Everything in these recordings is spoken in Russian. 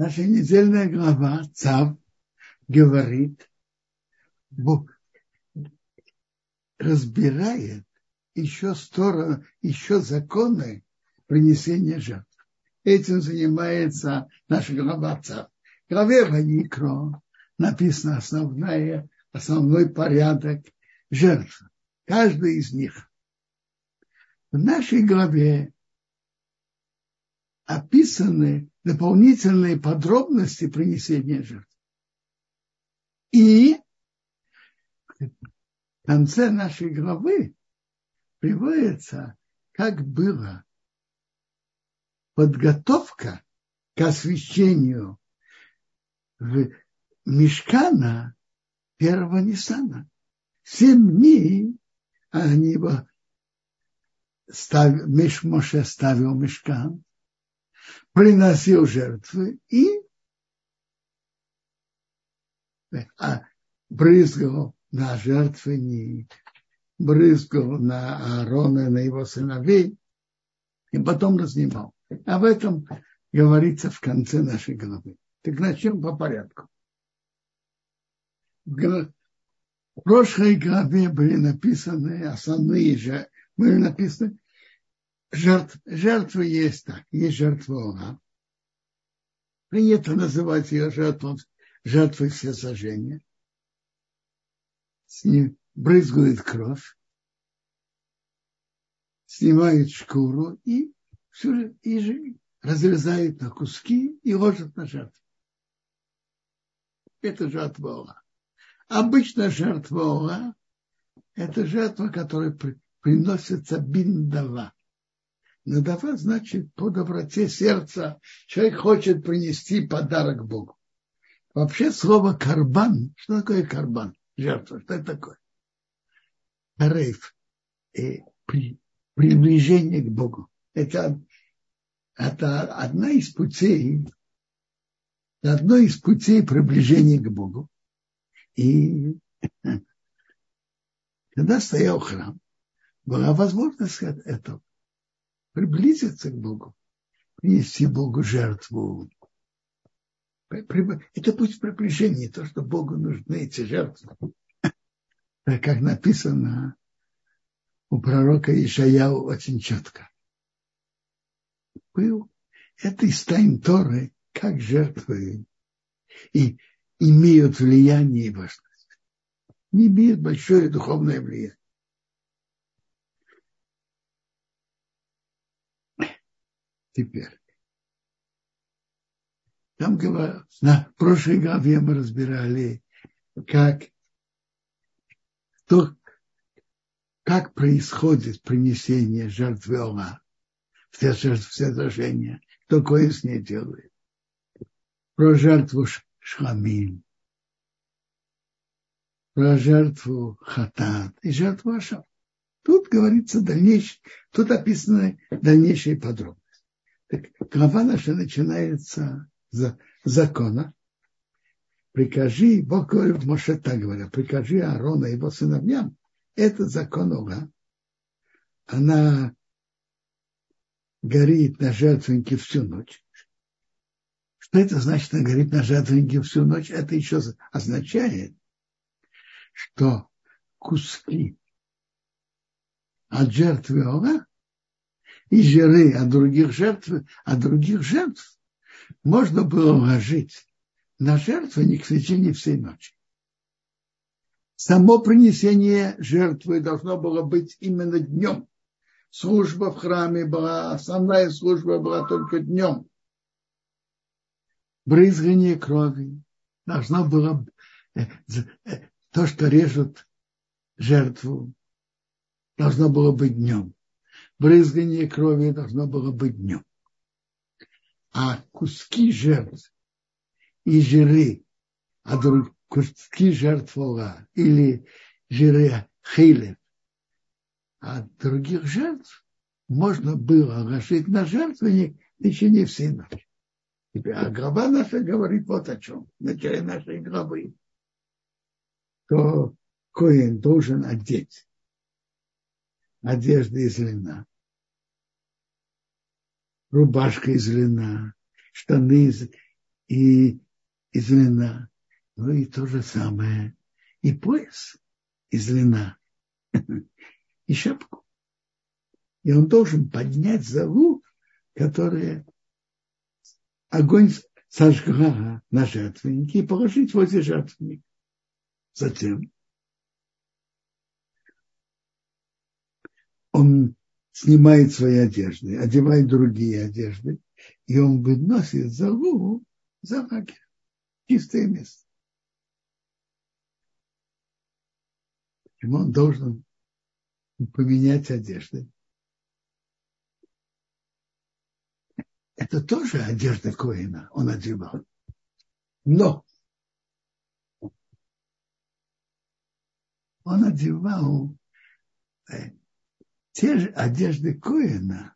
Наша недельная глава Цав говорит, Бог разбирает еще сторону, еще законы принесения жертв. Этим занимается наша глава Цав. В главе Ваникро написано основная, основной порядок жертв. Каждый из них. В нашей главе описаны дополнительные подробности принесения жертв. И в конце нашей главы приводится, как была подготовка к освящению в Мешкана первого Ниссана. Семь дней они его став, Миш ставил мешкан, приносил жертвы и а, брызгал на жертвенник, брызгал на Аарона, на его сыновей, и потом разнимал. Об этом говорится в конце нашей главы. Так начнем по порядку. В прошлой главе были написаны основные же, были написаны жертв, жертвы есть так, есть жертва Ола. Принято называть ее жертвой, жертвой все сожжения. С ним брызгает кровь, снимает шкуру и, и разрезает на куски и ложит на жертву. Это жертва Ола. Обычно жертва Ола – это жертва, которая приносится биндава. Надава значит по доброте сердца. Человек хочет принести подарок Богу. Вообще слово карбан, что такое карбан? Жертва, что это такое? Карейф, э, при, приближение к Богу. Это, это одна из путей, одно из путей приближения к Богу. И когда стоял храм, была возможность этого приблизиться к Богу, принести Богу жертву. Это путь приближения, то, что Богу нужны эти жертвы. Как написано у пророка Ишаяу очень четко. Был это из тайн Торы, как жертвы, и имеют влияние и важность. Не имеют большое духовное влияние. Теперь. Там на прошлой главе мы разбирали, как, то, как происходит принесение жертвы Ола, все все сожжения, кто кое с ней делает. Про жертву шламин, про жертву хатат и жертву ашам. Тут говорится дальнейшее, тут описаны дальнейшие подробности. Так глава наша начинается с закона. Прикажи, Бог говорит, Моше так говоря, прикажи Аарона и его сыновьям, это закон Ога. Она горит на жертвеннике всю ночь. Что это значит, она горит на жертвеннике всю ночь? Это еще означает, что куски от жертвы Ога и жиры от других жертв, от других жертв можно было ложить на жертвенник в течение всей ночи. Само принесение жертвы должно было быть именно днем. Служба в храме была, основная служба была только днем. Брызгание крови должно было, э, э, то, что режут жертву, должно было быть днем брызгание крови должно было быть днем. А куски жертв и жиры, а друг, куски жертв или жиры хейлев, а других жертв можно было ложить на жертвенник в течение всей ночи. А глава наша говорит вот о чем. В начале нашей главы. То Коин должен одеть одежды из льна, рубашка из льна, штаны из, и из льна. Ну и то же самое. И пояс из льна. И шапку. И он должен поднять залу, которая огонь сожгла на жертвеннике и положить возле жертвенника. Затем он снимает свои одежды, одевает другие одежды, и он выносит залу за лагерь. Чистое место. Почему он должен поменять одежды? Это тоже одежда Коина, он одевал. Но он одевал э, те же одежды Коина,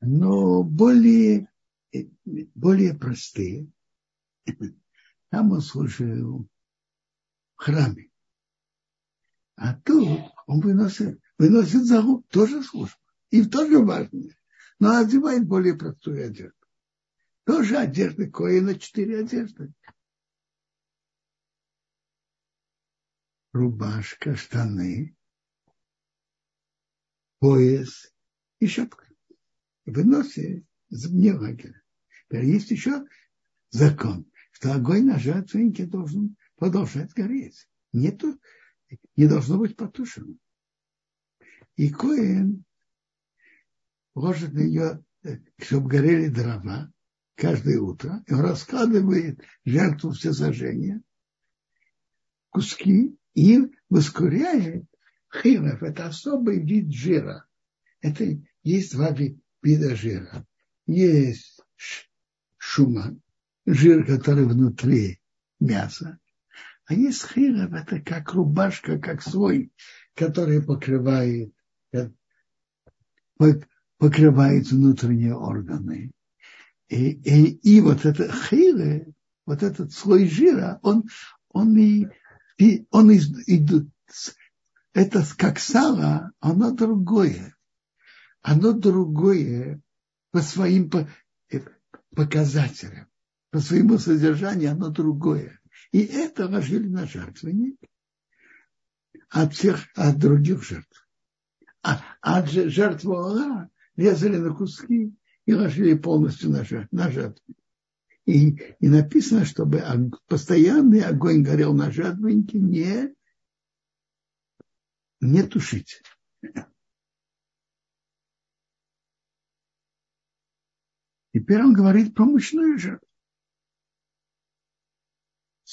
но более, более простые. Там он служил в храме. А тут он выносит, выносит залог, тоже служба. И тоже важно. Но одевает более простую одежду. Тоже одежды Коина, четыре одежды. Рубашка, штаны, пояс и шапка. Выносит вне лагеря. Теперь есть еще закон, что огонь на жертвеннике должен продолжать гореть. Нету не должно быть потушено. И Коин ложит на нее, э, чтобы горели дрова каждое утро, и он раскладывает жертву все сожжения, куски, и воскуряет хилов. Это особый вид жира. Это есть два вида жира. Есть шума, жир, который внутри мяса, а есть хилов, это как рубашка, как свой, который покрывает, э, покрывает внутренние органы. И, и, и вот это хилы, вот этот слой жира, он, он и, он и, и, это как сало, оно другое. Оно другое по своим э, показателям, по своему содержанию оно другое. И это ложили на жертвенник от всех, от других жертв. А от жертвы Аллаха резали на куски и ложили полностью на, на жертвенник. И, и написано, чтобы постоянный огонь горел на жертвеннике, не, не тушить. Теперь он говорит про мучную жертву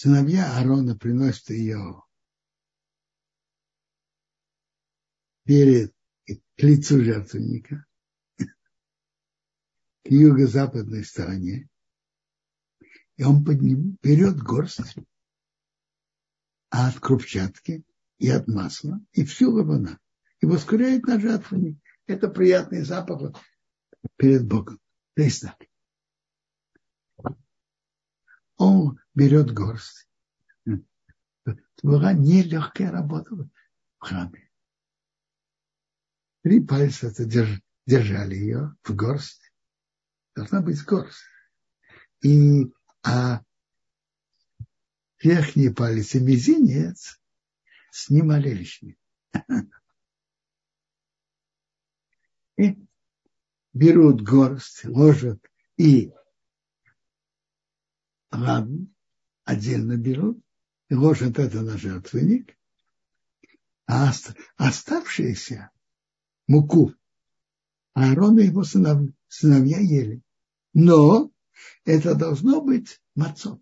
сыновья Аарона приносят ее перед к лицу жертвенника, к юго-западной стороне, и он под ним берет горсть от крупчатки и от масла, и всю лавана, и воскуряет на жертвенник. Это приятный запах перед Богом. То есть так он берет горсть. Это была нелегкая работа в храме. Три пальца это держали ее в горсть. Должна быть горсть. И а верхний палец и мизинец снимали лишние. И берут горсть, ложат и ладно, отдельно берут и ложат это на жертвенник, а оставшиеся муку Аарон и его сынов, сыновья ели. Но это должно быть мацот.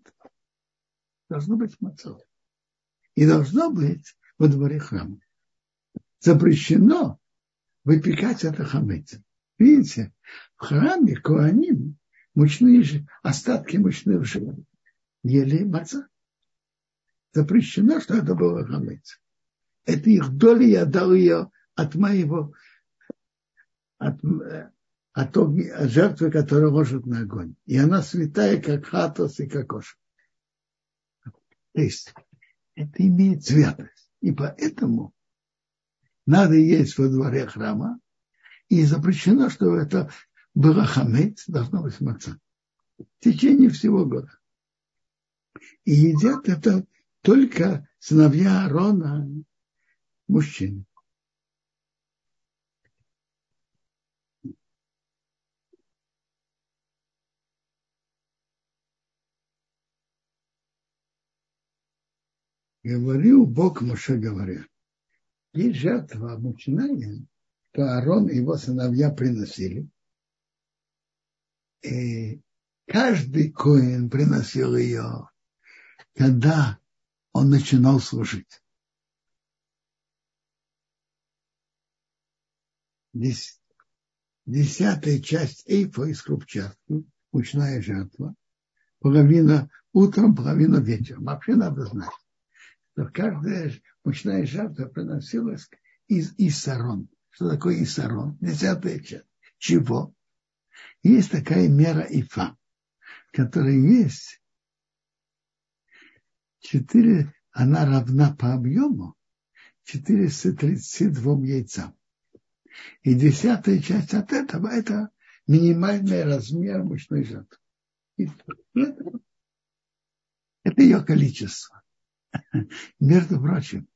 Должно быть мацот. И должно быть во дворе храма. Запрещено выпекать это хамец. Видите, в храме Куаним мучные, остатки мучных животных ели маца. Запрещено, что это было хамец. Это их доля, я дал ее от моего, от, от, от жертвы, которая ложит на огонь. И она святая, как хатос и кокош. То есть, это имеет святость. И поэтому надо есть во дворе храма, и запрещено, что это было хамец, должно быть маца. в течение всего года. И едят это только сыновья Аарона, мужчины. Говорил Бог Моше, говоря, есть жертва мучная, то Аарон и его сыновья приносили. И каждый коин приносил ее, когда он начинал служить. Десятая часть эйфа из хрупчатки, мучная жертва, половина утром, половина вечером. Вообще надо знать, что каждая мучная жертва приносилась из Исарон. Что такое Исарон? Десятая часть. Чего? Есть такая мера Ифа, которая есть. Четыре, она равна по объему 432 яйцам. И десятая часть от этого – это минимальный размер мучной жертвы. Это, ее количество. Между прочим,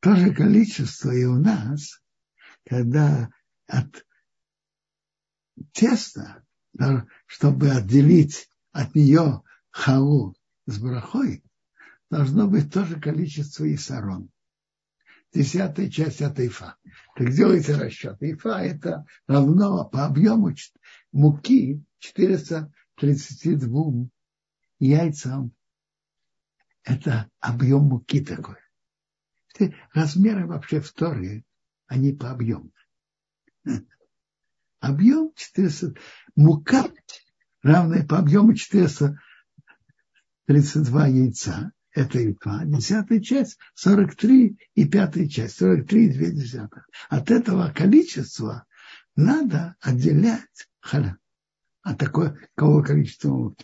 то же количество и у нас, когда от теста, чтобы отделить от нее халу с брахой, должно быть то же количество и сарон десятая часть от ифа. Так делайте расчет. Ифа это равно по объему муки 432 яйцам. Это объем муки такой. Размеры вообще в Торе, они по объему. Объем 400, мука равная по объему 432 яйца это иква, десятая часть, 43 и пятая часть, 43 и 2 десятых. От этого количества надо отделять халя. А такое, кого количество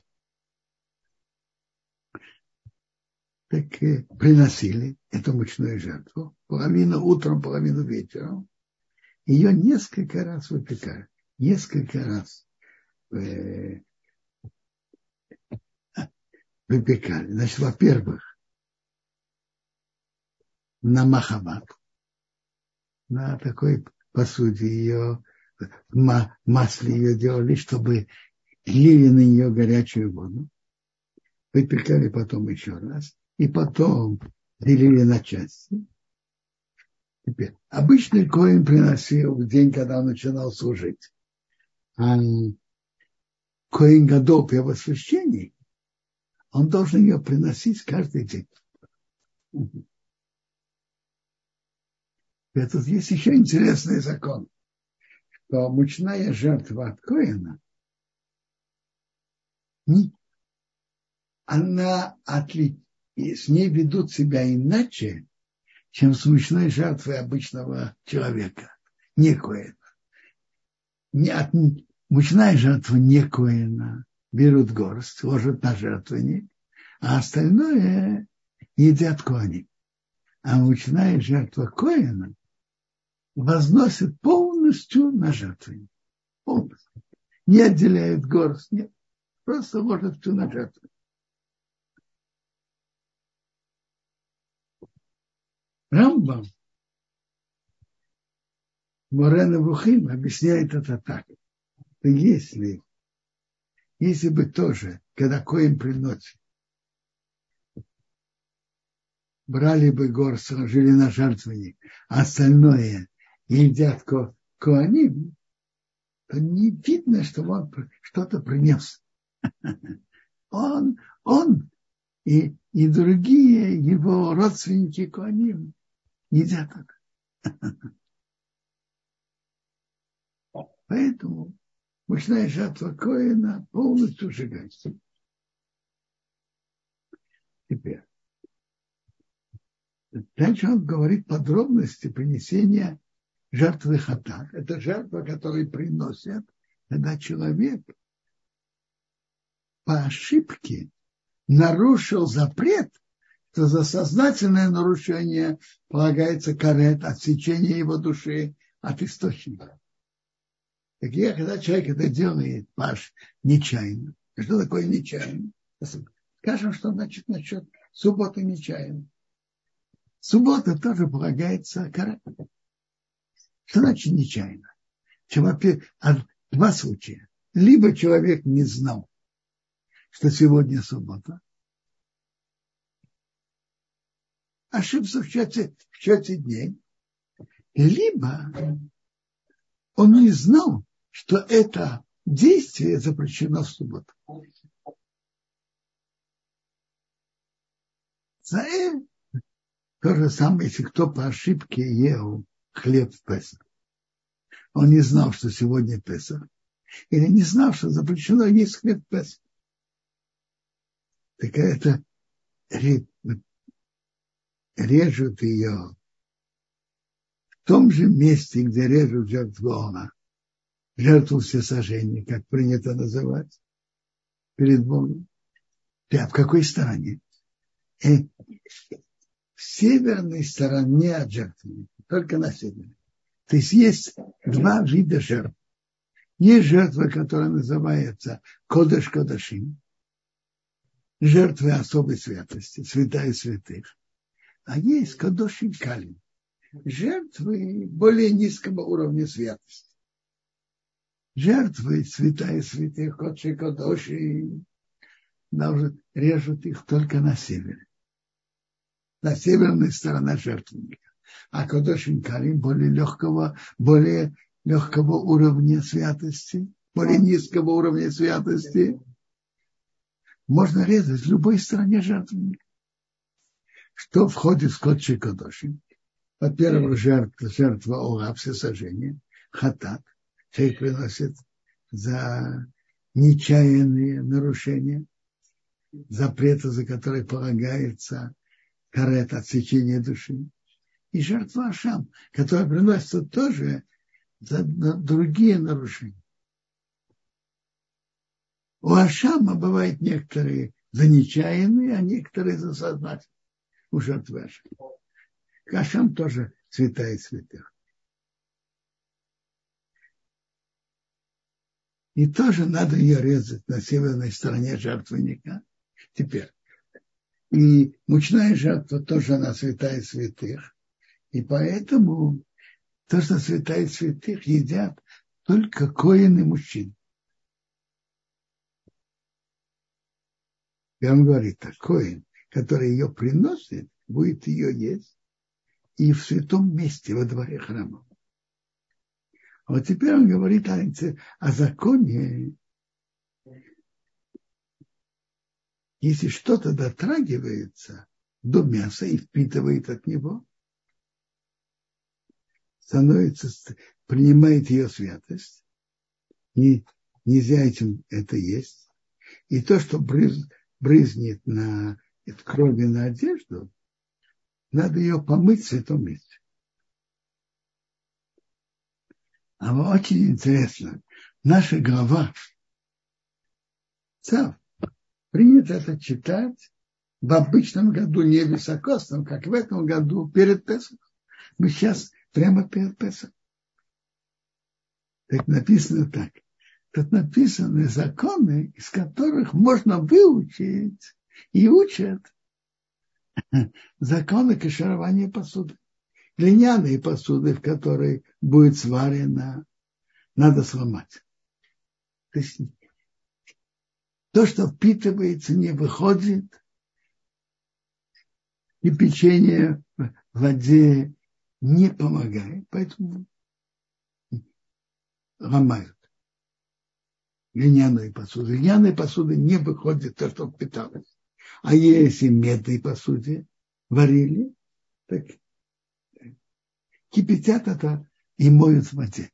так приносили эту мучную жертву, половину утром, половину вечером. Ее несколько раз выпекали, несколько раз э, выпекали. Значит, во-первых, на махабат, на такой посуде ее, масле ее делали, чтобы лили на нее горячую воду, выпекали потом еще раз, и потом делили на части. Теперь, обычный коин приносил в день, когда он начинал служить. А коин Гадол первосвященник он должен ее приносить каждый день. И тут есть еще интересный закон, что мучная жертва от Коина, она отли... с ней ведут себя иначе, чем с мучной жертвой обычного человека, не Коина. Не от... Мучная жертва не Коина, берут горсть, ложат на жертвенник, а остальное едят кони. А мучная жертва коина возносит полностью на жертвенник. Полностью. Не отделяет горсть, нет. Просто ложит все на жертву. Рамбам Морена Бухим объясняет это так. Если если бы тоже, когда коин приносит, брали бы гор, сложили на жертвенник, а остальное едят ко, коаним, то не видно, что он что-то принес. Он, он и, и другие его родственники коаним едят это. Поэтому мучная жатва Коина полностью сжигается. Теперь. Дальше он говорит подробности принесения жертвы хатат. Это жертва, которую приносят, когда человек по ошибке нарушил запрет, то за сознательное нарушение полагается карет, отсечение его души от источника. Так я, когда человек это делает, Паш, нечаянно, Что такое нечаянно? Скажем, что значит насчет субботы нечаянно. Суббота тоже полагается кара. Что значит нечаянно? Чем, а, два случая. Либо человек не знал, что сегодня суббота, ошибся в счете, в счете дней, либо он не знал, что это действие запрещено в субботу. За то же самое, если кто по ошибке ел хлеб в Песах. Он не знал, что сегодня Песах. Или не знал, что запрещено есть хлеб в Песах. Так это режут ее в том же месте, где режут жертву она, жертву всесожжения, как принято называть, перед Богом. Да, в какой стороне? И в северной стороне от жертвы, только на севере. То есть есть два вида жертв. Есть жертва, которая называется Кодыш Кодашим, жертвы особой святости, святая святых. А есть Кадошим Калим, жертвы более низкого уровня святости. Жертвы святая святых, Кодши Кадоши, режут их только на севере на северной стороне жертвенника. А Кадошин Карим более легкого, более легкого уровня святости, более низкого уровня святости, можно резать в любой стороне жертвенника. Что входит в Кодши Кадошин? Во-первых, жертва, жертва Ола, всесожжение, хатат, человек приносит за нечаянные нарушения, запреты, за которые полагается карет отсечения души. И жертва Ашам, которая приносится тоже за другие нарушения. У Ашама бывают некоторые за нечаянные, а некоторые за сознательные. У жертвы Ашам. Ашам тоже святая святых. И тоже надо ее резать на северной стороне жертвенника. Теперь, и мучная жертва тоже она святая святых. И поэтому то, что святая святых, едят только коины мужчин. И он говорит, так коин, который ее приносит, будет ее есть и в святом месте во дворе храма. А вот теперь он говорит о, о законе если что-то дотрагивается до мяса и впитывает от него, становится, принимает ее святость, не, нельзя этим это есть. И то, что брыз, брызнет на крови на одежду, надо ее помыть в святом месте. А очень интересно, наша глава Цав принято это читать в обычном году, не високосном, как в этом году, перед Песом. Мы сейчас прямо перед Песом. Так написано так. Тут написаны законы, из которых можно выучить и учат законы каширования посуды. Глиняные посуды, в которой будет сварено, надо сломать. То есть то, что впитывается, не выходит, и печенье в воде не помогает, поэтому ломают глиняные посуды. Глиняные посуды не выходит то, что впиталось. А если медной посуде варили, так кипятят это и моют в воде.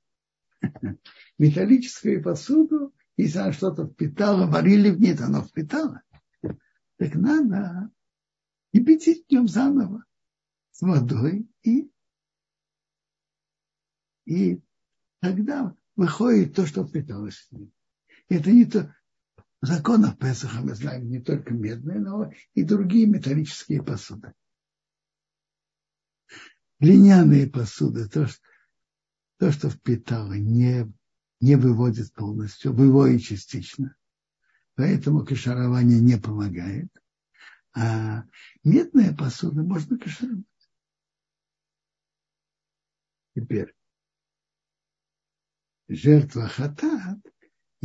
Металлическую посуду если она что-то впитала, варили в ней, оно впитало. Так надо кипятить днем заново с водой и, и тогда выходит то, что впиталось в ней. Это не то, законов Песаха мы знаем не только медные, но и другие металлические посуды. Глиняные посуды, то, что, то, что впитало, не не выводит полностью, выводит частично. поэтому кашарование не помогает. А медная посуда можно кашировать. Теперь, жертва хатат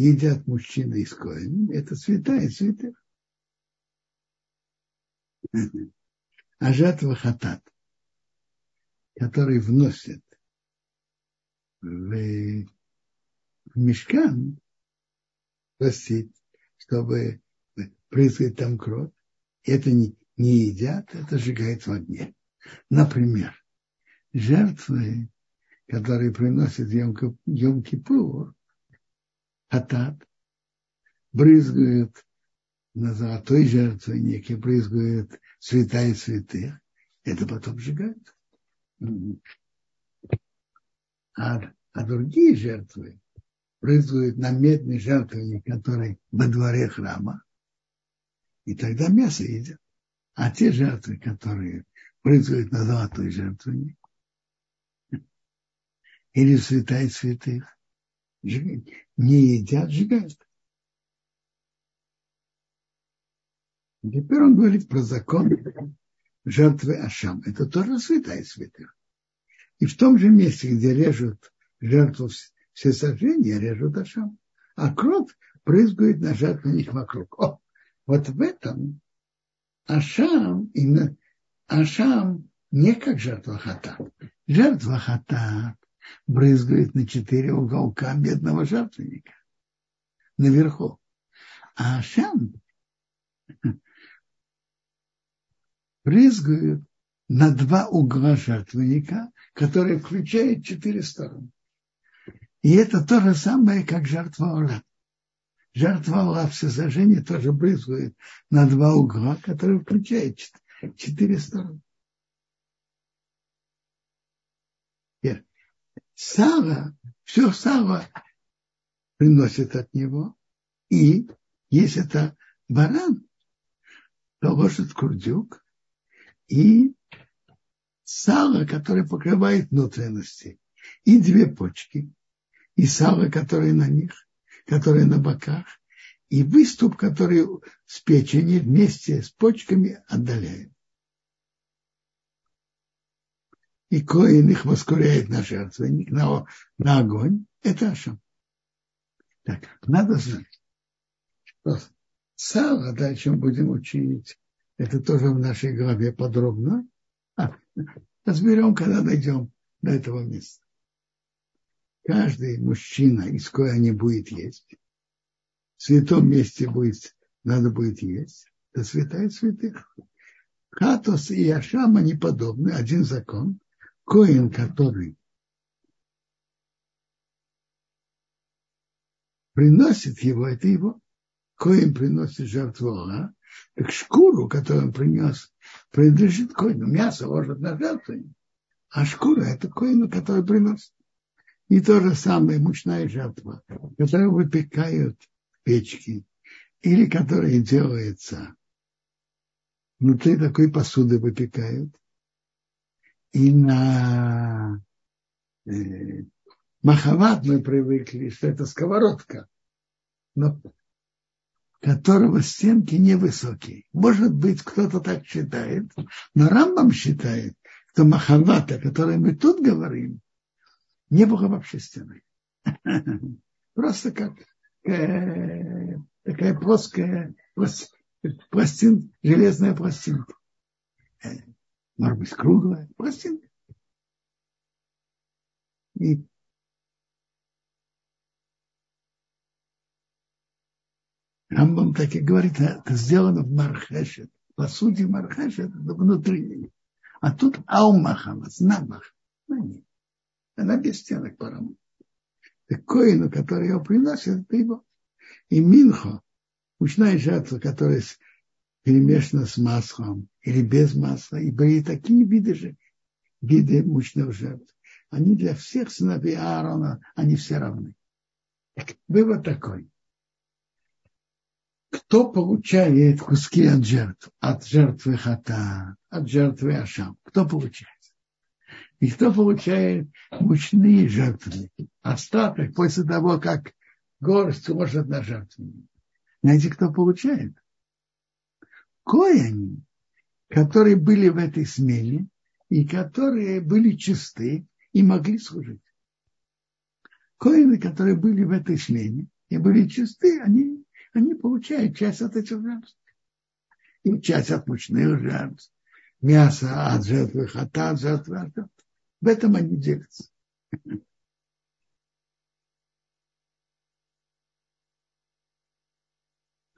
едят мужчины из коин, это святая святых. А жертва хатат, который вносит в, в мешкан, простить, чтобы прыскать там кровь, это не, не едят, это сжигает в огне. Например, жертвы, которые приносят Йом-Кипур, Хатат, брызгают на золотой жертвенник и брызгают святая святых, это потом сжигают. А, а другие жертвы брызгают на медный жертвенник, который во дворе храма, и тогда мясо едят. А те жертвы, которые брызгают на золотой жертвенник, или святая святых, не едят, сжигают. Теперь он говорит про закон жертвы Ашам. Это тоже святая святых. И в том же месте, где режут жертву все сожжения, режут Ашам. А кровь прызгает на жертвенник вокруг. О, вот в этом Ашам, именно Ашам не как жертва хата. Жертва хата брызгает на четыре уголка бедного жертвенника наверху. А Ашам брызгают на два угла жертвенника, которые включают четыре стороны. И это то же самое, как жертва Ора. Жертва Ора все сожжение тоже брызгает на два угла, которые включают четыре стороны. Сара, все Сара приносит от него. И если это баран, то ложит курдюк и сало, которое покрывает внутренности, и две почки, и сало, которое на них, которое на боках, и выступ, который с печени вместе с почками отдаляет. И коин их воскуряет на жертвенник, на, на огонь, это Ашам. Так, надо знать, что сало, дальше мы будем учить, это тоже в нашей главе подробно. А, разберем, когда дойдем до этого места. Каждый мужчина, из кое они будет есть, в святом месте будет, надо будет есть, это святая святых. Хатос и Ашам, они подобны, один закон – Коин, который приносит его, это его. Коин приносит жертву Аллаха, так шкуру, которую он принес, принадлежит коину. Мясо ложат на жертву, а шкура это коину, который приносит. И то же самое мучная жертва, которую выпекают в печке, или которая делается внутри такой посуды выпекают, и на э, Махават мы привыкли, что это сковородка, но которого стенки невысокие. Может быть, кто-то так считает, но Рамбам считает, что Махават, о которой мы тут говорим, не было вообще стены. Просто как э, такая плоская пластин, железная пластинка может быть, круглая пластинка. И Рамбам так и говорит, это сделано в Мархешет. По сути, Мархешет это внутри. А тут Аумахамас, Намах. Она без стенок по Рамбам. Так коину, который его приносит, это его. И Минхо, мучная жертва, которая перемешано с маслом или без масла. И были такие виды же, виды мучных жертв. Они для всех сыновей Аарона, они все равны. Так, вывод такой. Кто получает куски от жертв? От жертвы хата, от жертвы Ашам. Кто получает? И кто получает мучные жертвы? Остаток после того, как горсть ложат на жертвенник. Знаете, кто получает? Кояни, которые были в этой смене и которые были чисты и могли служить. Коины, которые были в этой смене и были чисты, они, они получают часть от этих жертв. И часть от мучных жертв, мясо от жертвы, хата от жертвы. В этом они делятся.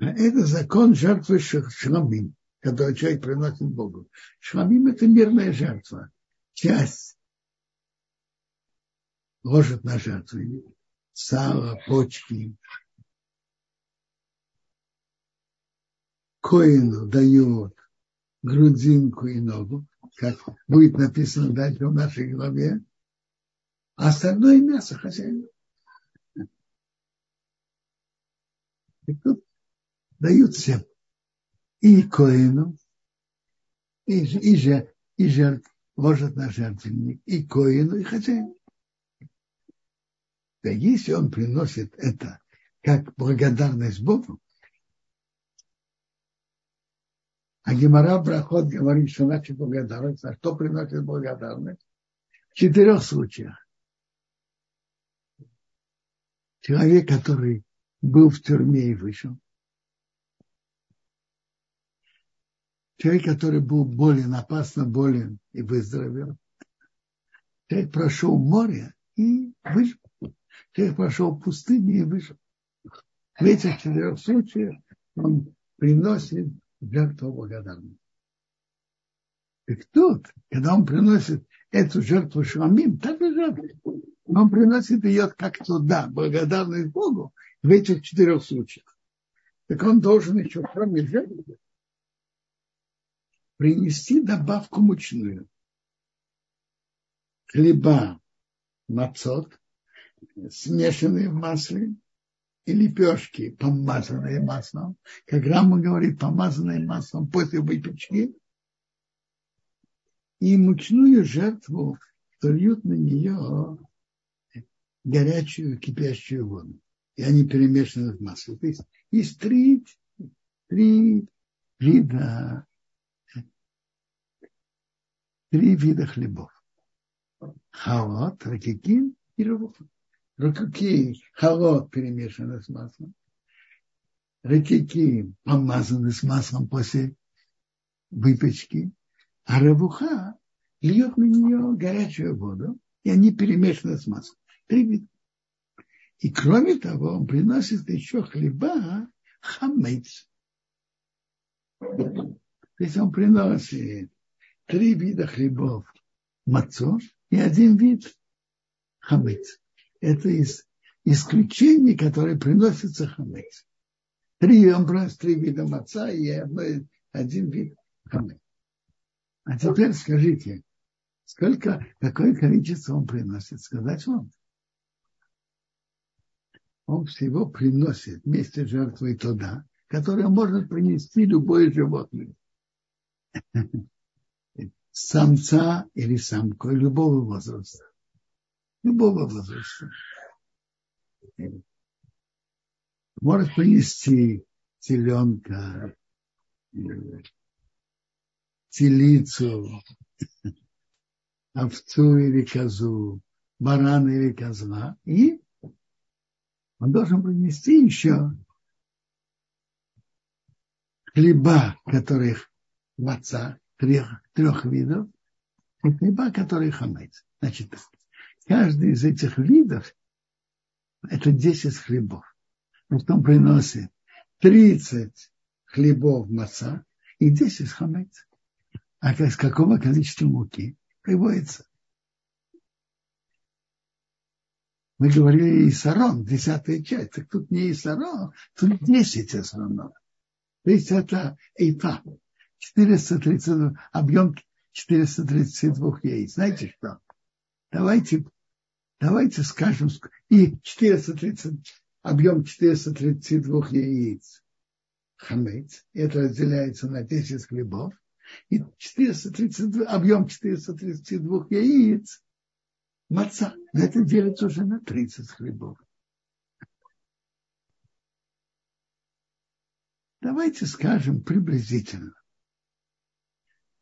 Это закон жертвы шламим, который человек приносит Богу. Шламим – это мирная жертва. Часть ложит на жертву сало, почки. Коину дает грудинку и ногу, как будет написано дальше в нашей главе, а остальное мясо хозяину. И тут дают всем. И коину, и, и, и жертв, ложат на жертвенник, и коину, и хозяину. Да если он приносит это как благодарность Богу, а Гемора Брахот говорит, что значит благодарность, а что приносит благодарность? В четырех случаях. Человек, который был в тюрьме и вышел. Человек, который был болен, опасно болен и выздоровел. Человек прошел море и выжил. Человек прошел пустыню и вышел. В этих четырех случаях он приносит жертву благодарности. Так тут, когда он приносит эту жертву шламим, так и жертву. Он приносит ее как туда, благодарность Богу, в этих четырех случаях. Так он должен еще, кроме жертвы, принести добавку мучную. Хлеба, мацот, смешанные в масле, и лепешки, помазанные маслом. Как Рама говорит, помазанные маслом после выпечки. И мучную жертву, что льют на нее горячую кипящую воду. И они перемешаны в масле. То есть есть три, три вида, три вида хлебов. Халот, ракикин и рабуха рукаки холод перемешаны с маслом, рыкики помазаны с маслом после выпечки, а рабуха льет на нее горячую воду, и они перемешаны с маслом. Три вида. И кроме того, он приносит еще хлеба хамец. То есть он приносит три вида хлебов мацо и один вид хамец это из исключений, которые приносятся хамец. Три, он приносит три вида маца и один вид хамец. А теперь скажите, сколько, какое количество он приносит? Сказать вам. Он всего приносит вместе с жертвой туда, которое может принести любое животное. Самца или самку любого возраста любого возраста. Может принести теленка, телицу, овцу или козу, барана или козла. И он должен принести еще хлеба, которых маца, трех, трех видов, и хлеба, которые хамец. Значит, Каждый из этих видов – это 10 хлебов. Потом приносит 30 хлебов маца и 10 хамец. А с какого количества муки приводится? Мы говорили Исарон, десятая часть. Так тут не Исарон, тут 10 Исаронов. То есть это эйпа. 430, объем 432 яиц. Знаете что? Давайте Давайте скажем, и 430, объем 432 яиц хамец, это разделяется на 10 хлебов, и 432, объем 432 яиц маца, это делится уже на 30 хлебов. Давайте скажем приблизительно.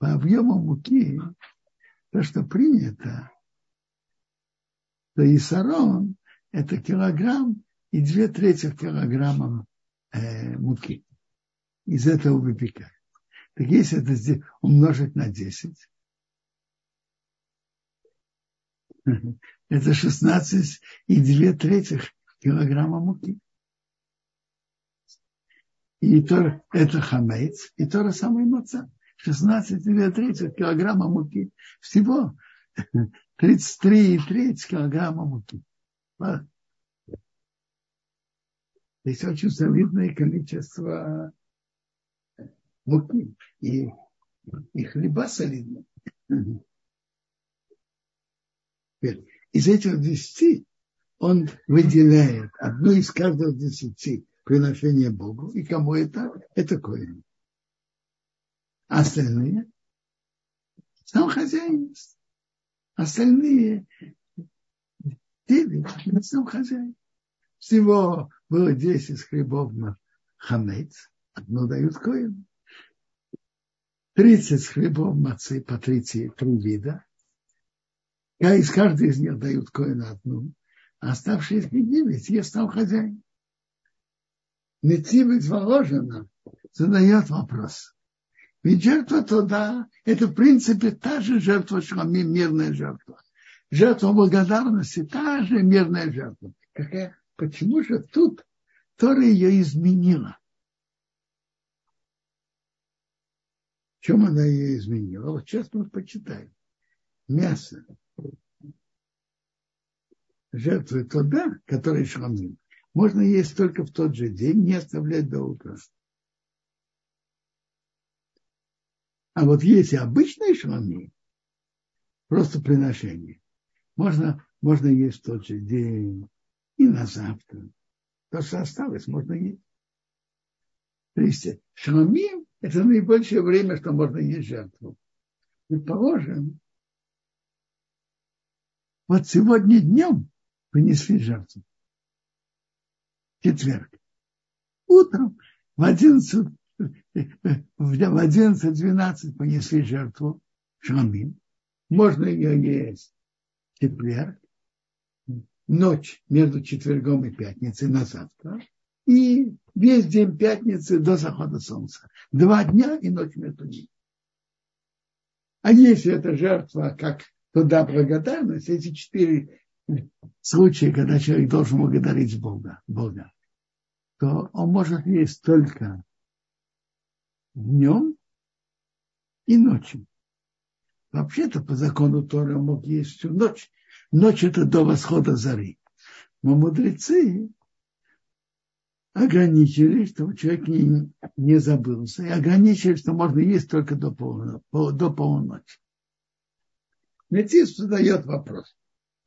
По объему муки, то, что принято, то Исарон – это килограмм и две трети килограмма э, муки. Из этого выпекают. Так если это умножить на 10, это 16 и две трети килограмма муки. И то, это хамейц, и то же самое маца. 16 и 2 трети килограмма муки. Всего 33 и треть килограмма муки. То есть очень солидное количество муки. И, и хлеба солидные. Из этих десяти он выделяет одну из каждых десяти приношения Богу. И кому это? Это Коин. А остальные? Сам хозяин. Остальные девять, сам хозяин. Всего было десять хлебов на хамец, одно дают коин. Тридцать хлебов мацы по тридцать три вида. Я из каждой из них дают коина одну. А оставшиеся девять я стал хозяин. Нетивец воложена задает вопрос. Ведь жертва туда, это в принципе та же жертва шламим, мирная жертва. Жертва благодарности, та же мирная жертва. Какая, почему же тут Тора ее изменила? В чем она ее изменила? Вот сейчас мы почитаем. Мясо. Жертвы туда, которые шламим можно есть только в тот же день, не оставлять до утра. А вот если обычные шлами, просто приношение, можно, можно есть в тот же день и на завтра. То, что осталось, можно есть. То есть это наибольшее время, что можно есть жертву. Предположим, вот сегодня днем принесли жертву четверг. Утром в 11, в 11-12 понесли жертву шламим. Можно ее есть в четверг, ночь между четвергом и пятницей на завтра, и весь день пятницы до захода солнца. Два дня и ночь между ними. А если это жертва как туда благодарность, эти четыре случае, когда человек должен благодарить Бога, Бога, то он может есть только днем и ночью. Вообще-то по закону Тора мог есть всю ночь. Ночь это до восхода зари. Но мудрецы ограничили, чтобы человек не, не забылся, и ограничили, что можно есть только до, полно, до полуночи. Метис задает вопрос.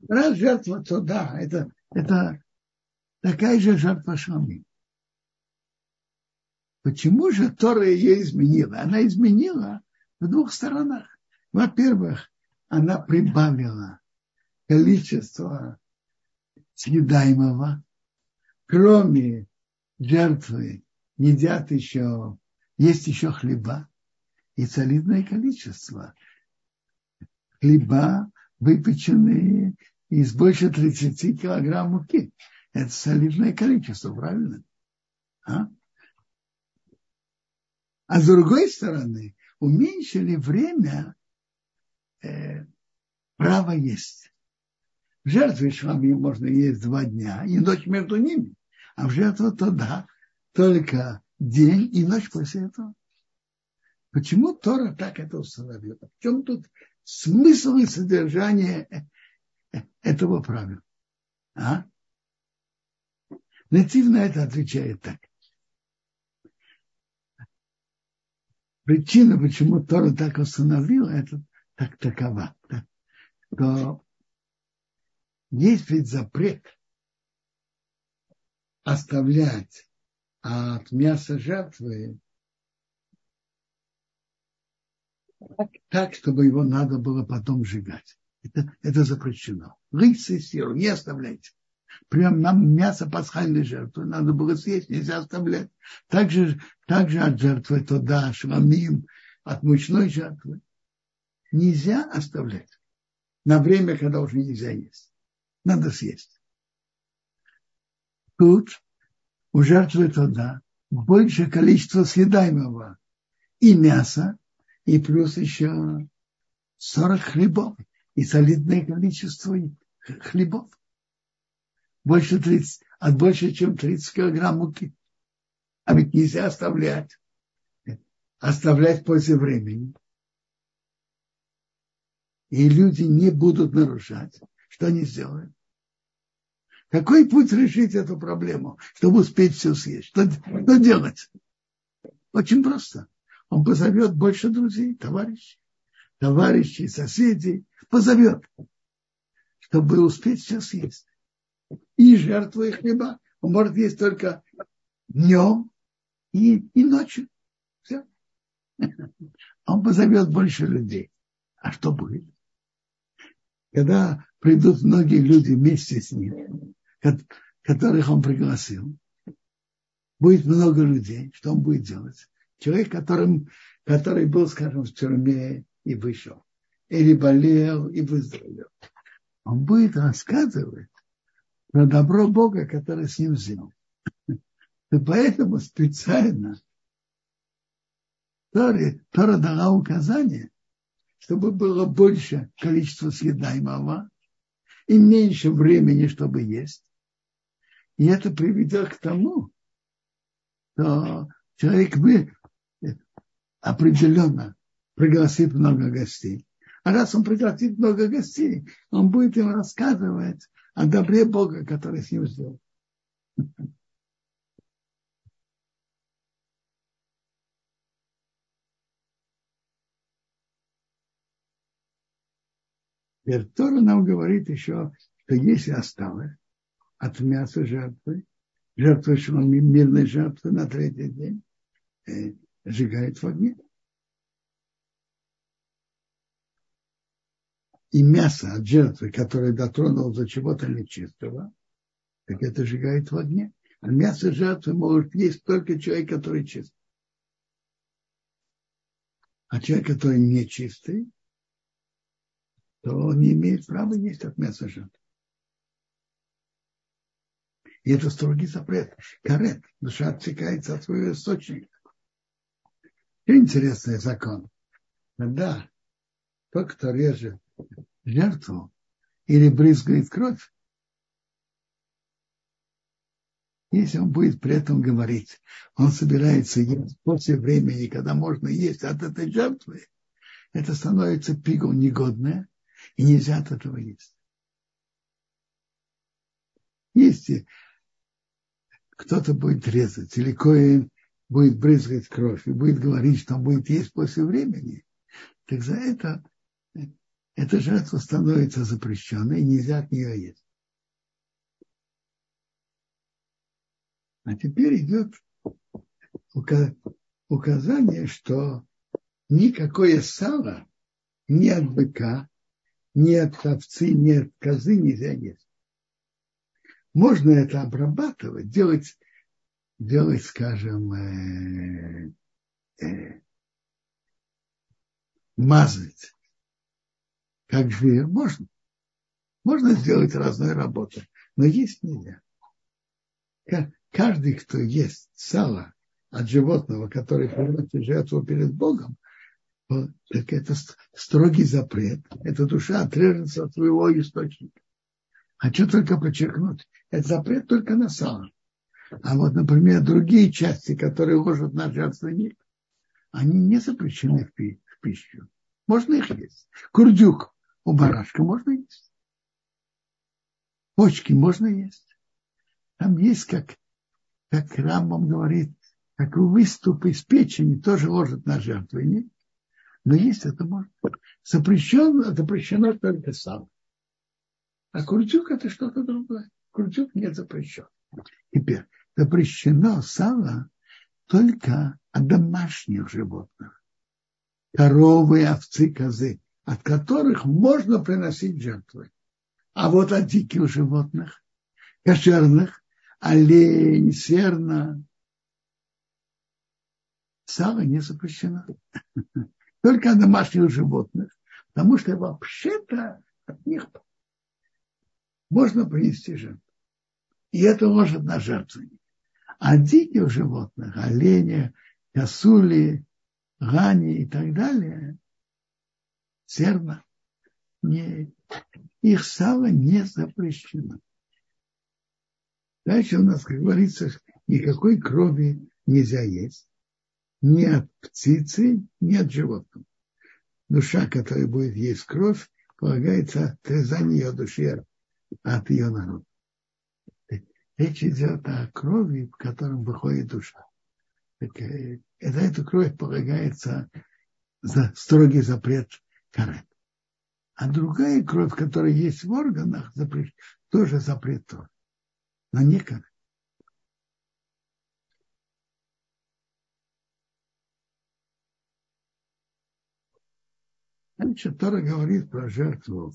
Раз жертва, то да, это, это такая же жертва шамим. Почему же Тора ее изменила? Она изменила в двух сторонах. Во-первых, она прибавила количество съедаемого, кроме жертвы, едят еще, есть еще хлеба и солидное количество. Хлеба, выпеченные из больше 30 килограмм муки. Это солидное количество, правильно? А? А с другой стороны, уменьшили время э, право есть. В жертве швами можно есть два дня и ночь между ними. А в жертву то да, только день и ночь после этого. Почему Тора так это установила? В чем тут смысл и содержание этого правила. А? Натив на это отвечает так. Причина, почему Тора так установила, это так такова. Да? То есть ведь запрет оставлять от мяса жертвы так, чтобы его надо было потом сжигать. Это, это запрещено. И сиру не оставляйте. Прям нам мясо пасхальной жертвы надо было съесть, нельзя оставлять. Также, также от жертвы туда, шламим, от мучной жертвы. Нельзя оставлять на время, когда уже нельзя есть. Надо съесть. Тут у жертвы туда большее количество съедаемого и мяса, и плюс еще 40 хлебов и солидное количество хлебов. Больше 30, от больше, чем 30 килограмм муки. А ведь нельзя оставлять. Оставлять после времени. И люди не будут нарушать. Что они сделают? Какой путь решить эту проблему, чтобы успеть все съесть? Что, что делать? Очень просто. Он позовет больше друзей, товарищей, товарищей, соседей, позовет, чтобы успеть все съесть. И жертвы хлеба он может есть только днем и, и ночью. Все. Он позовет больше людей. А что будет? Когда придут многие люди вместе с ним, которых он пригласил, будет много людей, что он будет делать? Человек, которым, который был, скажем, в тюрьме и вышел, или болел и выздоровел, он будет рассказывать про добро Бога, который с ним сделал. И поэтому специально Тора, Тора дала указание, чтобы было больше количества съедаемого и меньше времени, чтобы есть. И это приведет к тому, что человек бы определенно пригласит много гостей. А раз он пригласит много гостей, он будет им рассказывать о добре Бога, который с ним сделал. Теперь Тора нам говорит еще, что если осталось от мяса жертвы, жертвы шламим, мирной жертвы на третий день, э, сжигает в огне. И мясо от жертвы, которое дотронул до чего-то нечистого, так это сжигает в огне. А мясо жертвы может есть только человек, который чист. А человек, который нечистый, то он не имеет права есть от мяса жертвы. И это строгий запрет. Карет. Душа отсекается от своего источника. И интересный закон. Когда тот, кто режет жертву или брызгает кровь, если он будет при этом говорить, он собирается есть после времени, когда можно есть от этой жертвы, это становится пигом негодное, и нельзя от этого есть. Если кто-то будет резать, или кое будет брызгать кровь, и будет говорить, что он будет есть после времени, так за это эта жертва становится запрещенной, нельзя от нее есть. А теперь идет указание, что никакое сало ни от быка, ни от овцы, ни от козы нельзя есть. Можно это обрабатывать, делать, делать скажем, э, э, мазать, как жир, можно. Можно сделать разные работы, но есть нельзя. Каждый, кто ест сало от животного, который приносит жертву перед Богом, так это строгий запрет. Эта душа отрежется от своего источника. Хочу только подчеркнуть, это запрет только на сало. А вот, например, другие части, которые ложат на жертвенник, они не запрещены в пищу. Можно их есть. Курдюк у барашка можно есть. Почки можно есть. Там есть, как, как Рамбам говорит, как выступ из печени тоже ложат на жертвенник. Но есть это можно. Запрещено, запрещено только сало. А курдюк это что-то другое. Курдюк не запрещен. Теперь запрещено сало только от домашних животных. Коровы, овцы, козы, от которых можно приносить жертвы. А вот от диких животных, кошерных, олень, серна, сало не запрещено. Только домашних животных, потому что вообще-то от них можно принести жертву. И это может на жертвенник. А диких животных, оленя, косули, гани и так далее, серна, не, их сало не запрещено. Дальше у нас, как говорится, никакой крови нельзя есть. Ни от птицы, ни от животного. Душа, которая будет есть кровь, полагается отрезание ее души от ее народа. Речь идет о крови, в котором выходит душа. Так, э, за эту кровь полагается за строгий запрет карет. А другая кровь, которая есть в органах, запрет, тоже запрет тоже. Но не карет. Значит, Тора говорит про жертву,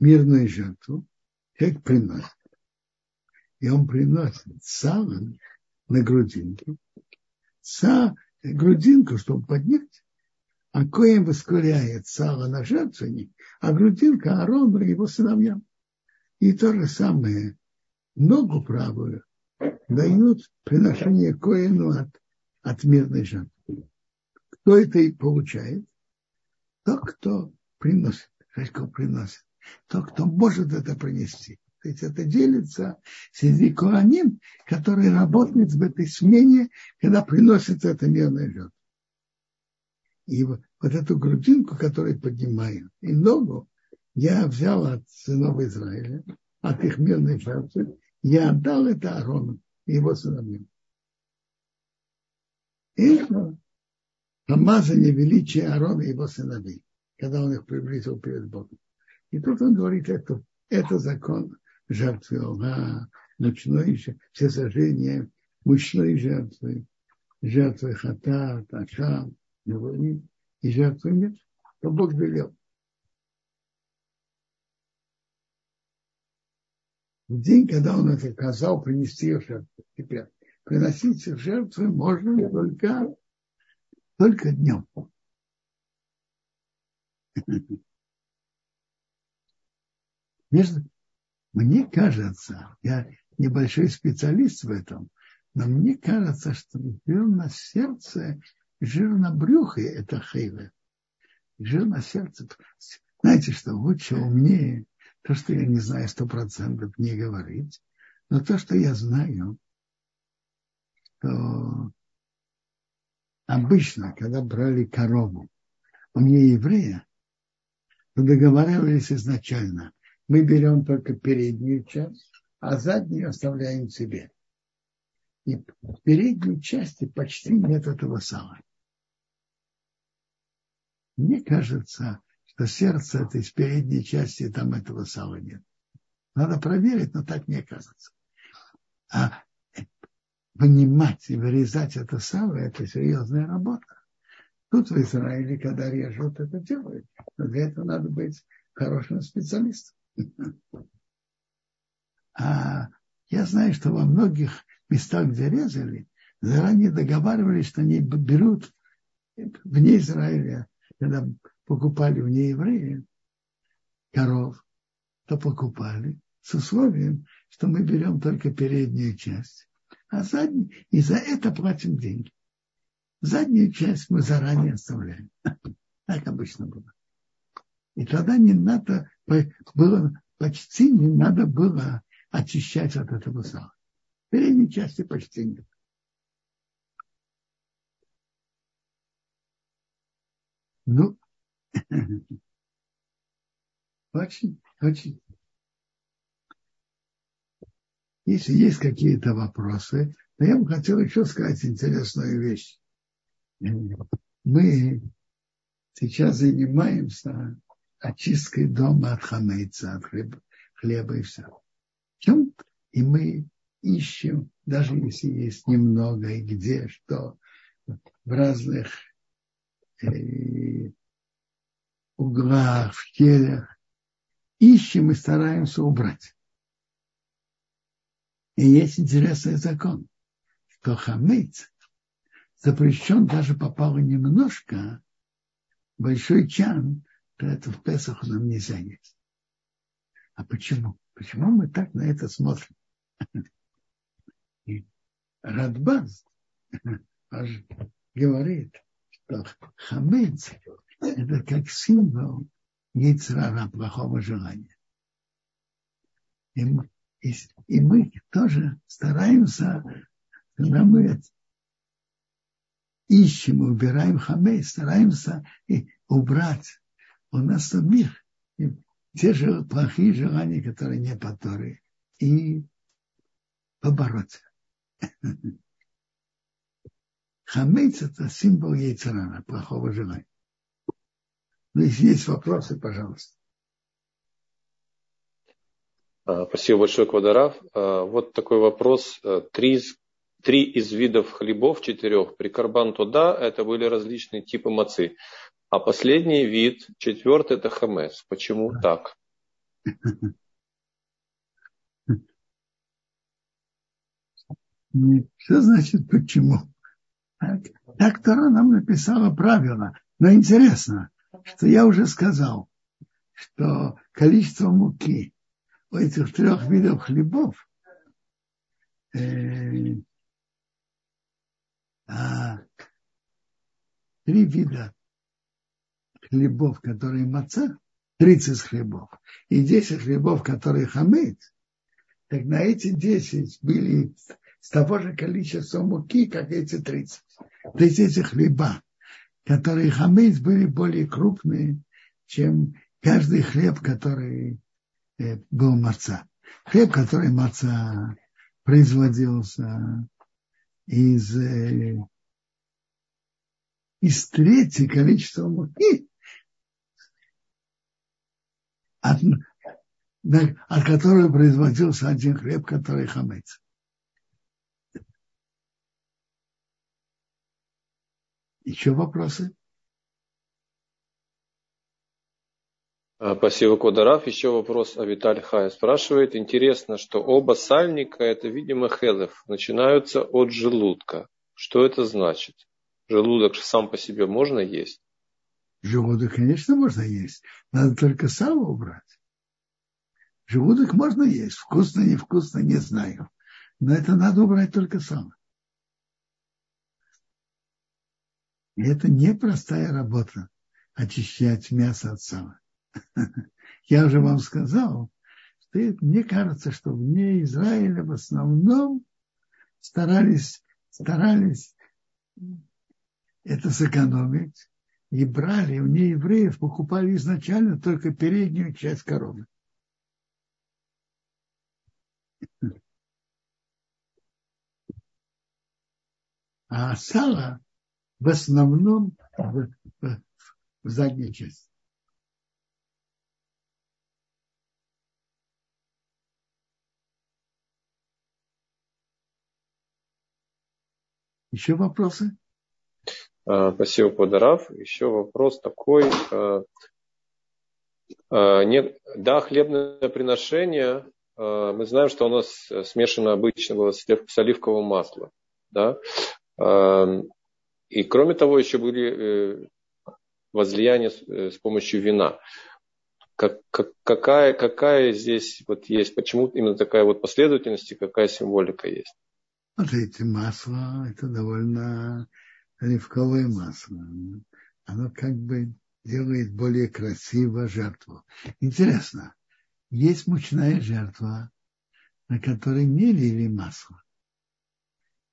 мирную жертву, как приносит. И он приносит сало на грудинку, са, грудинку, чтобы поднять, а коем воскуряет сало на жертвенник, а грудинка Аарону и его сыновьям. И то же самое, ногу правую дают приношение коину от, от мирной жертвы. Кто это и получает? Тот, кто приносит. Кто приносит. Тот, кто может это принести. То есть это делится среди Куаним, которые работают в этой смене, когда приносится эта мирная жертва. И вот, эту грудинку, которую поднимаю, и ногу, я взял от сынов Израиля, от их мирной жертвы, я отдал это Аарону и его сыновьям. Это помазание величия Аарона и его сыновей, когда он их приблизил перед Богом. И тут он говорит, это, это закон жертвы Ога, ночной, все сожжения, мучной жертвы, жертвы Хатат, Ашам, и жертвы нет, то Бог велел. В день, когда он это сказал, принести их жертву. Теперь приносить жертвы можно только, только днем. Между, мне кажется, я небольшой специалист в этом, но мне кажется, что жир на сердце, жир на брюхе – это хейве. Жир на сердце. Знаете, что лучше, умнее, то, что я не знаю сто процентов, не говорить, но то, что я знаю, что обычно, когда брали корову у нееврея, то договаривались изначально – мы берем только переднюю часть, а заднюю оставляем себе. И в передней части почти нет этого сала. Мне кажется, что сердце этой передней части там этого сала нет. Надо проверить, но так мне кажется. А понимать и вырезать это сало – это серьезная работа. Тут в Израиле, когда режут, это делают. Но для этого надо быть хорошим специалистом. А я знаю, что во многих местах, где резали, заранее договаривались, что они берут вне Израиля, когда покупали вне евреев коров, то покупали с условием, что мы берем только переднюю часть, а заднюю, и за это платим деньги. Заднюю часть мы заранее оставляем. Так обычно было. И тогда не надо было, почти не надо было очищать от этого сала. В передней части почти нет. Ну, очень, очень. Если есть какие-то вопросы, то я бы хотел еще сказать интересную вещь. Мы сейчас занимаемся очисткой дома от хамейца, от хлеба, хлеба и все. Чем? И мы ищем, даже если есть немного и где, что в разных углах, в келях, ищем и стараемся убрать. И есть интересный закон, что хамец запрещен даже попало немножко, большой чан, то это в Песах нам нельзя есть. А почему? Почему мы так на это смотрим? Радбаз говорит, что хамец – это как символ яйцерара, плохого желания. И мы, и, и мы тоже стараемся, когда мы ищем, убираем хамей, стараемся и убрать у нас самих те же плохие желания, которые не по и побороться. Хамейц – это символ яйцерана, плохого желания. Ну, если есть вопросы, пожалуйста. А, спасибо большое, Квадарав. А, вот такой вопрос. А, три, три из видов хлебов, четырех, при карбан туда, это были различные типы мацы. А последний вид, четвертый, это хамес. Почему так? Что значит почему? Так, Тора нам написала правильно. Но интересно, что я уже сказал, что количество муки у этих трех видов хлебов э, а три вида хлебов, которые маца, 30 хлебов, и 10 хлебов, которые хамец, так на эти 10 были с того же количества муки, как эти 30. То есть эти хлеба, которые хамец были более крупные, чем каждый хлеб, который э, был маца. Хлеб, который маца производился из, э, из трети количества муки, от, от которого производился один хлеб, который хамец. Еще вопросы? А, спасибо, Кодарав. Еще вопрос Авиталь Хая спрашивает. Интересно, что оба сальника, это, видимо, хелев, начинаются от желудка. Что это значит? Желудок сам по себе можно есть? Желудок, конечно, можно есть. Надо только сало убрать. Желудок можно есть. Вкусно, невкусно, не знаю. Но это надо убрать только сало. И это непростая работа очищать мясо от сала. Я уже вам сказал, что мне кажется, что вне Израиля в основном старались, старались это сэкономить и брали, у неевреев покупали изначально только переднюю часть коровы. А сало в основном в, в, в задней части. Еще вопросы? А, спасибо, Подарав. Еще вопрос такой. А, а, нет, да, хлебное приношение, мы знаем, что у нас смешано обычно было с оливковым маслом. Да? И кроме того, еще были э, возлияния э, с помощью вина. Как, как, какая, какая здесь вот есть, почему именно такая вот последовательность и какая символика есть? Смотрите, масло это довольно оливковое масло. Оно как бы делает более красиво жертву. Интересно, есть мучная жертва, на которой не лили масло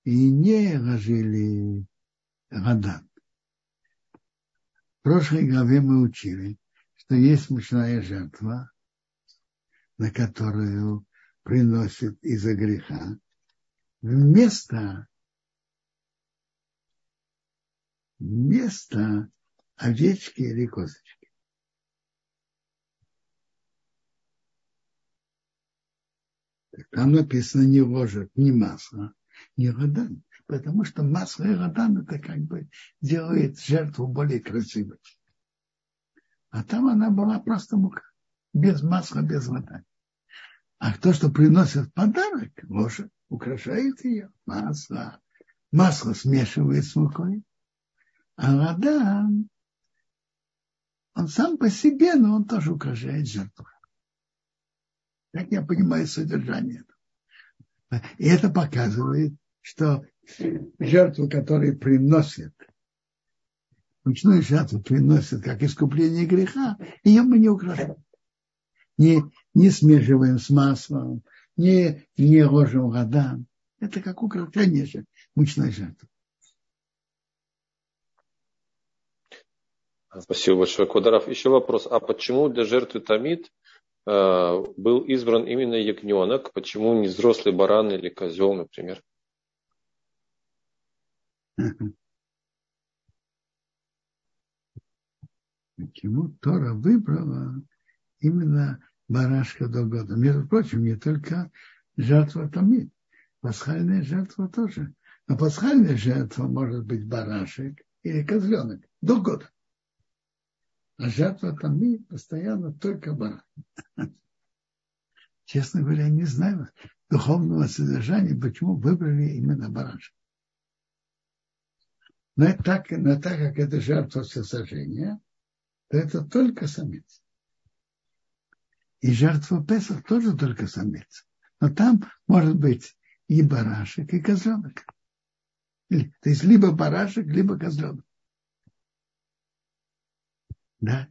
и не ложили Радан. В прошлой главе мы учили, что есть мучная жертва, на которую приносит из-за греха, вместо, вместо овечки или козочки. Там написано не ложат ни масло, ни вода. Потому что масло и радан это как бы делает жертву более красивой. А там она была просто мука. Без масла, без воды. А то, что приносит подарок, ложит. украшает ее. Масло. Масло смешивает с мукой. А вода, он сам по себе, но он тоже украшает жертву. Так я понимаю содержание этого. И это показывает, что жертву, которую приносит, мучную жертву приносит как искупление греха, ее мы не украшаем. Не, не смешиваем с маслом, не, не ложим годам. Это как украшение мучной жертвы. Спасибо большое, Квадаров. Еще вопрос. А почему для жертвы Тамид э, был избран именно ягненок? Почему не взрослый баран или козел, например? Почему Тора выбрала именно барашка до года? Между прочим, не только жертва Тамид. Пасхальная жертва тоже. Но пасхальная жертва может быть барашек или козленок до года. А жертва Тамид постоянно только баран. Честно говоря, не знаю духовного содержания, почему выбрали именно барашек. Но так, но так как это жертва всесожжения, то это только самец. И жертва Песах тоже только самец. Но там может быть и барашек, и козленок. То есть либо барашек, либо козленок. Да.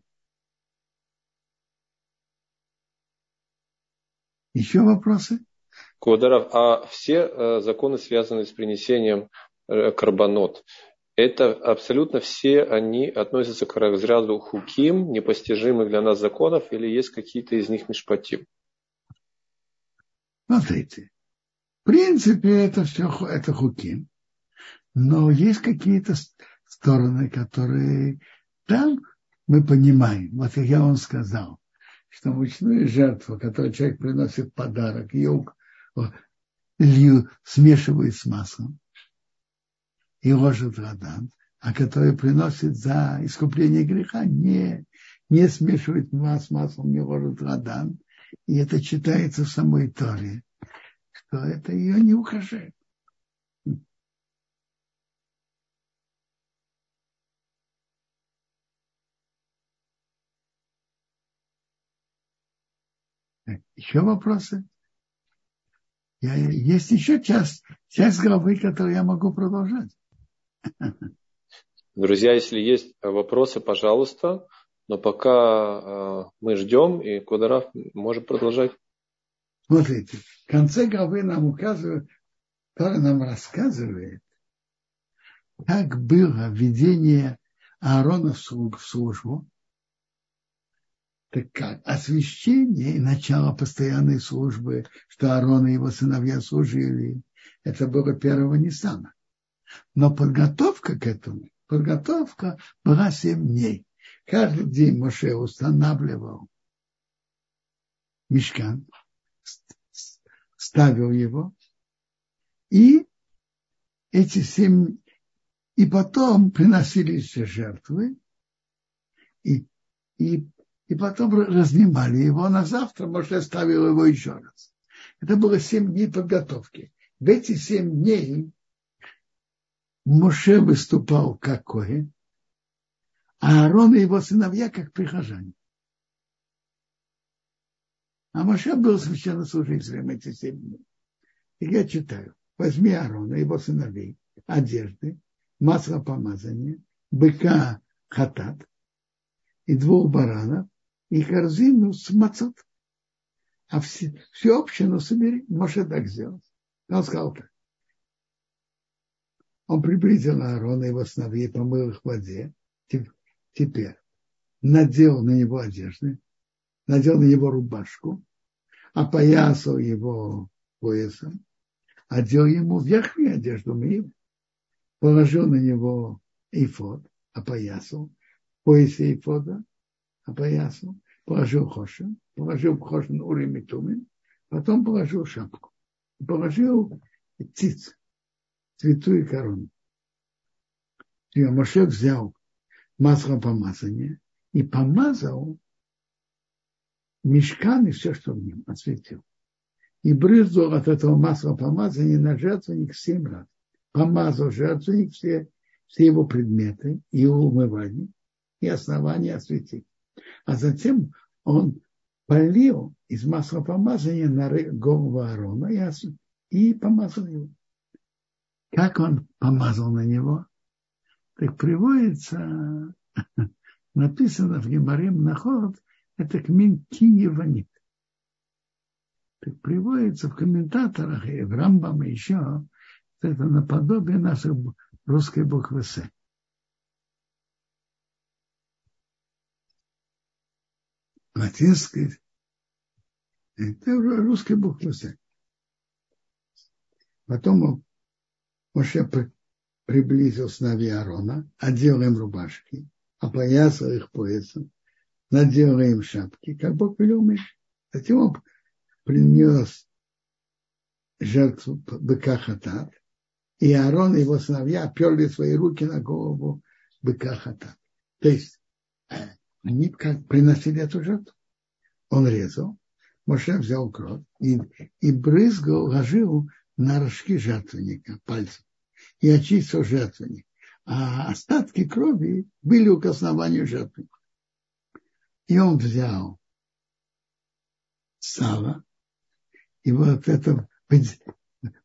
Еще вопросы? Квадаров, а все э, законы, связанные с принесением э, карбонот, это абсолютно все они относятся к разряду хуким, непостижимых для нас законов, или есть какие-то из них мишпатим? Смотрите, в принципе, это все это хуким, но есть какие-то стороны, которые там мы понимаем, вот как я вам сказал, что мучную жертву, которую человек приносит подарок, ее лью смешивает с маслом, и ложит радан, а который приносит за искупление греха, не, не смешивает с маслом, не ложит радан. И это читается в самой Торе, что это ее не ухаживает. Еще вопросы? Я, есть еще часть, часть главы, которую я могу продолжать. Друзья, если есть вопросы, пожалуйста. Но пока э, мы ждем, и Кударав может продолжать. Смотрите, в конце главы нам указывает, который нам рассказывает, как было введение Аарона в службу, так как освящение и начало постоянной службы, что Аарон и его сыновья служили, это было первого Ниссана. Но подготовка к этому, подготовка была семь дней. Каждый день Моше устанавливал мешкан, ставил его, и эти семь, и потом приносились жертвы, и, и, и потом разнимали его, на завтра Моше ставил его еще раз. Это было семь дней подготовки. В эти семь дней Моше выступал как Коэн, а Аарон и его сыновья как прихожане. А Моше был священнослужителем эти семь дней. И я читаю. Возьми Аарона и его сыновей, одежды, масло помазания, быка хатат и двух баранов, и корзину с мацот. А все, всю общину собери. Моше так сделал. Он сказал так. Он приблизил Аарона и его сыновей, помыл их в воде. Теперь надел на него одежды, надел на него рубашку, опоясал его поясом, одел ему верхнюю одежду мив, положил на него эйфод, опоясал, поясе эйфода, опоясал, положил хошин, положил хошин урим и тумин, потом положил шапку, положил циц, святую корону. И Моше взял масло помазания и помазал мешками все, что в нем осветил. и брызгал от этого масла помазания на жертвенник семь раз. Помазал жертвенник все, все его предметы, и умывание, и основание осветил. А затем он полил из масла помазания на голову Аарона и, и помазал его. Как он помазал на него? Так приводится, написано в Гемарем Наход, это кмин киневанит. Так приводится в комментаторах и в Рамбам еще, это наподобие нашей русской буквы С. Латинской, это русская буква С. Потом Моше приблизился на Аарона, одел им рубашки, опоясал их поясом, надел им шапки, как Бог велел. Затем он принес жертву быка хатат, и Аарон и его сыновья оперли свои руки на голову быка хатат. То есть они как приносили эту жертву. Он резал, Моше взял кровь и, и брызгал, ложил на рожки жертвенника пальцем и очистил жертвенник. А остатки крови были у основания жертвенника. И он взял сало, и вот это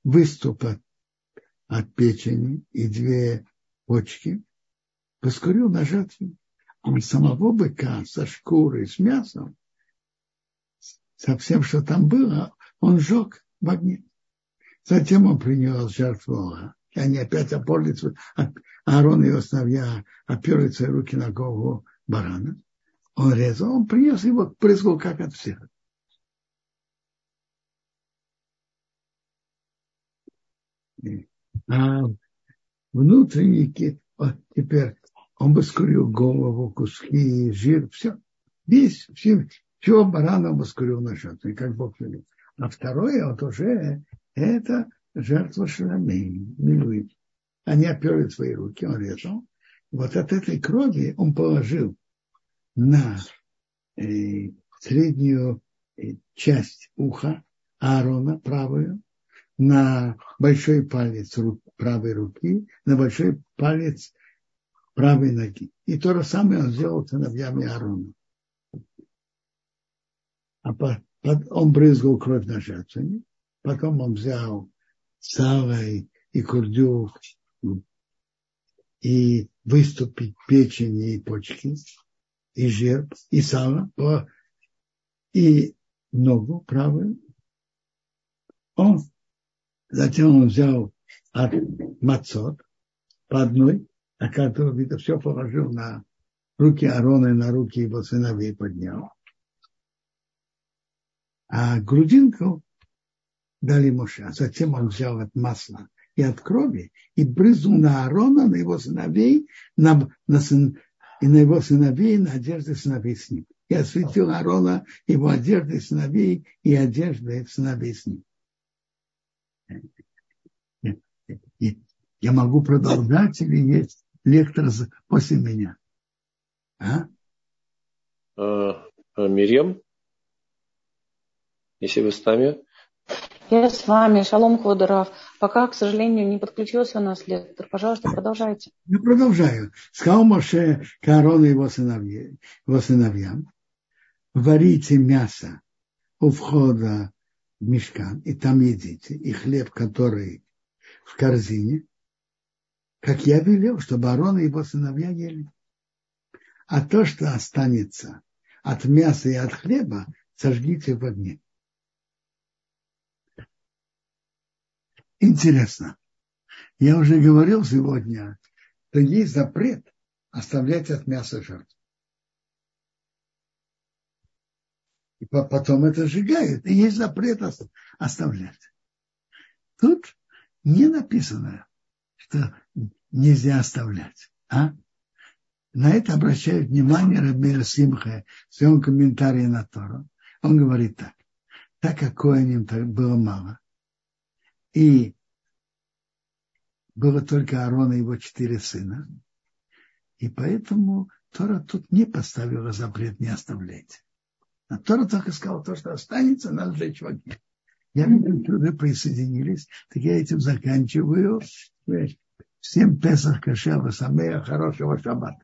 выступ от, от печени и две почки поскурил на жертве. А самого быка со шкурой, с мясом, со всем, что там было, он сжег в огне. Затем он принес жертву и они опять оперлись, Аарон и его сыновья оперли свои руки на голову барана. Он резал, он принес его, прыскал как от всех. А внутренники, теперь он бы скурил голову, куски, жир, все. Весь, все, все барана он бы скурил на жертву, как Бог велел. А второе, вот уже, это жертва шрамей, милует. Они оперли свои руки, он резал. Вот от этой крови он положил на э, среднюю э, часть уха Аарона, правую, на большой палец рук, правой руки, на большой палец правой ноги. И то же самое он сделал сыновьями Аарона. А по, под, он брызгал кровь на жертвенник, потом он взял сало и, курдюк, и выступить печени и почки, и жир, и сало, и ногу правую. Он Затем он взял от мацот по одной, а которую видно, все положил на руки Аарона и на руки его сыновей поднял. А грудинку дали Моше. Затем он взял от масла и от крови и брызнул на Аарона, на его сыновей, на, на сын, и на его сыновей, на одежды сыновей с ним. И осветил Аарона, его одежды сыновей и одежды сыновей с ним. Я могу продолжать или есть лектор после меня? А? а, а Мирьям, если вы с нами. Я с вами. Шалом Ходоров. Пока, к сожалению, не подключился у нас лектор. Пожалуйста, продолжайте. Я продолжаю. Сказал Моше Каарону и его, сыновья, его сыновьям, варите мясо у входа в мешкан, и там едите, и хлеб, который в корзине, как я велел, чтобы Арон и его сыновья ели. А то, что останется от мяса и от хлеба, сожгите в огне. Интересно. Я уже говорил сегодня, что есть запрет оставлять от мяса жертву. И потом это сжигают. И есть запрет оставлять. Тут не написано, что нельзя оставлять. А? На это обращает внимание Рабмир Симха в своем комментарии на Тору. Он говорит так. Так как Коэним было мало, и было только Аарона и его четыре сына, и поэтому Тора тут не поставила запрет не оставлять. А Тора только сказала, то, что останется, надо сжечь в огне. Я вижу, что вы присоединились, так я этим заканчиваю. Всем Песах Кашева Самея, хорошего шаббата.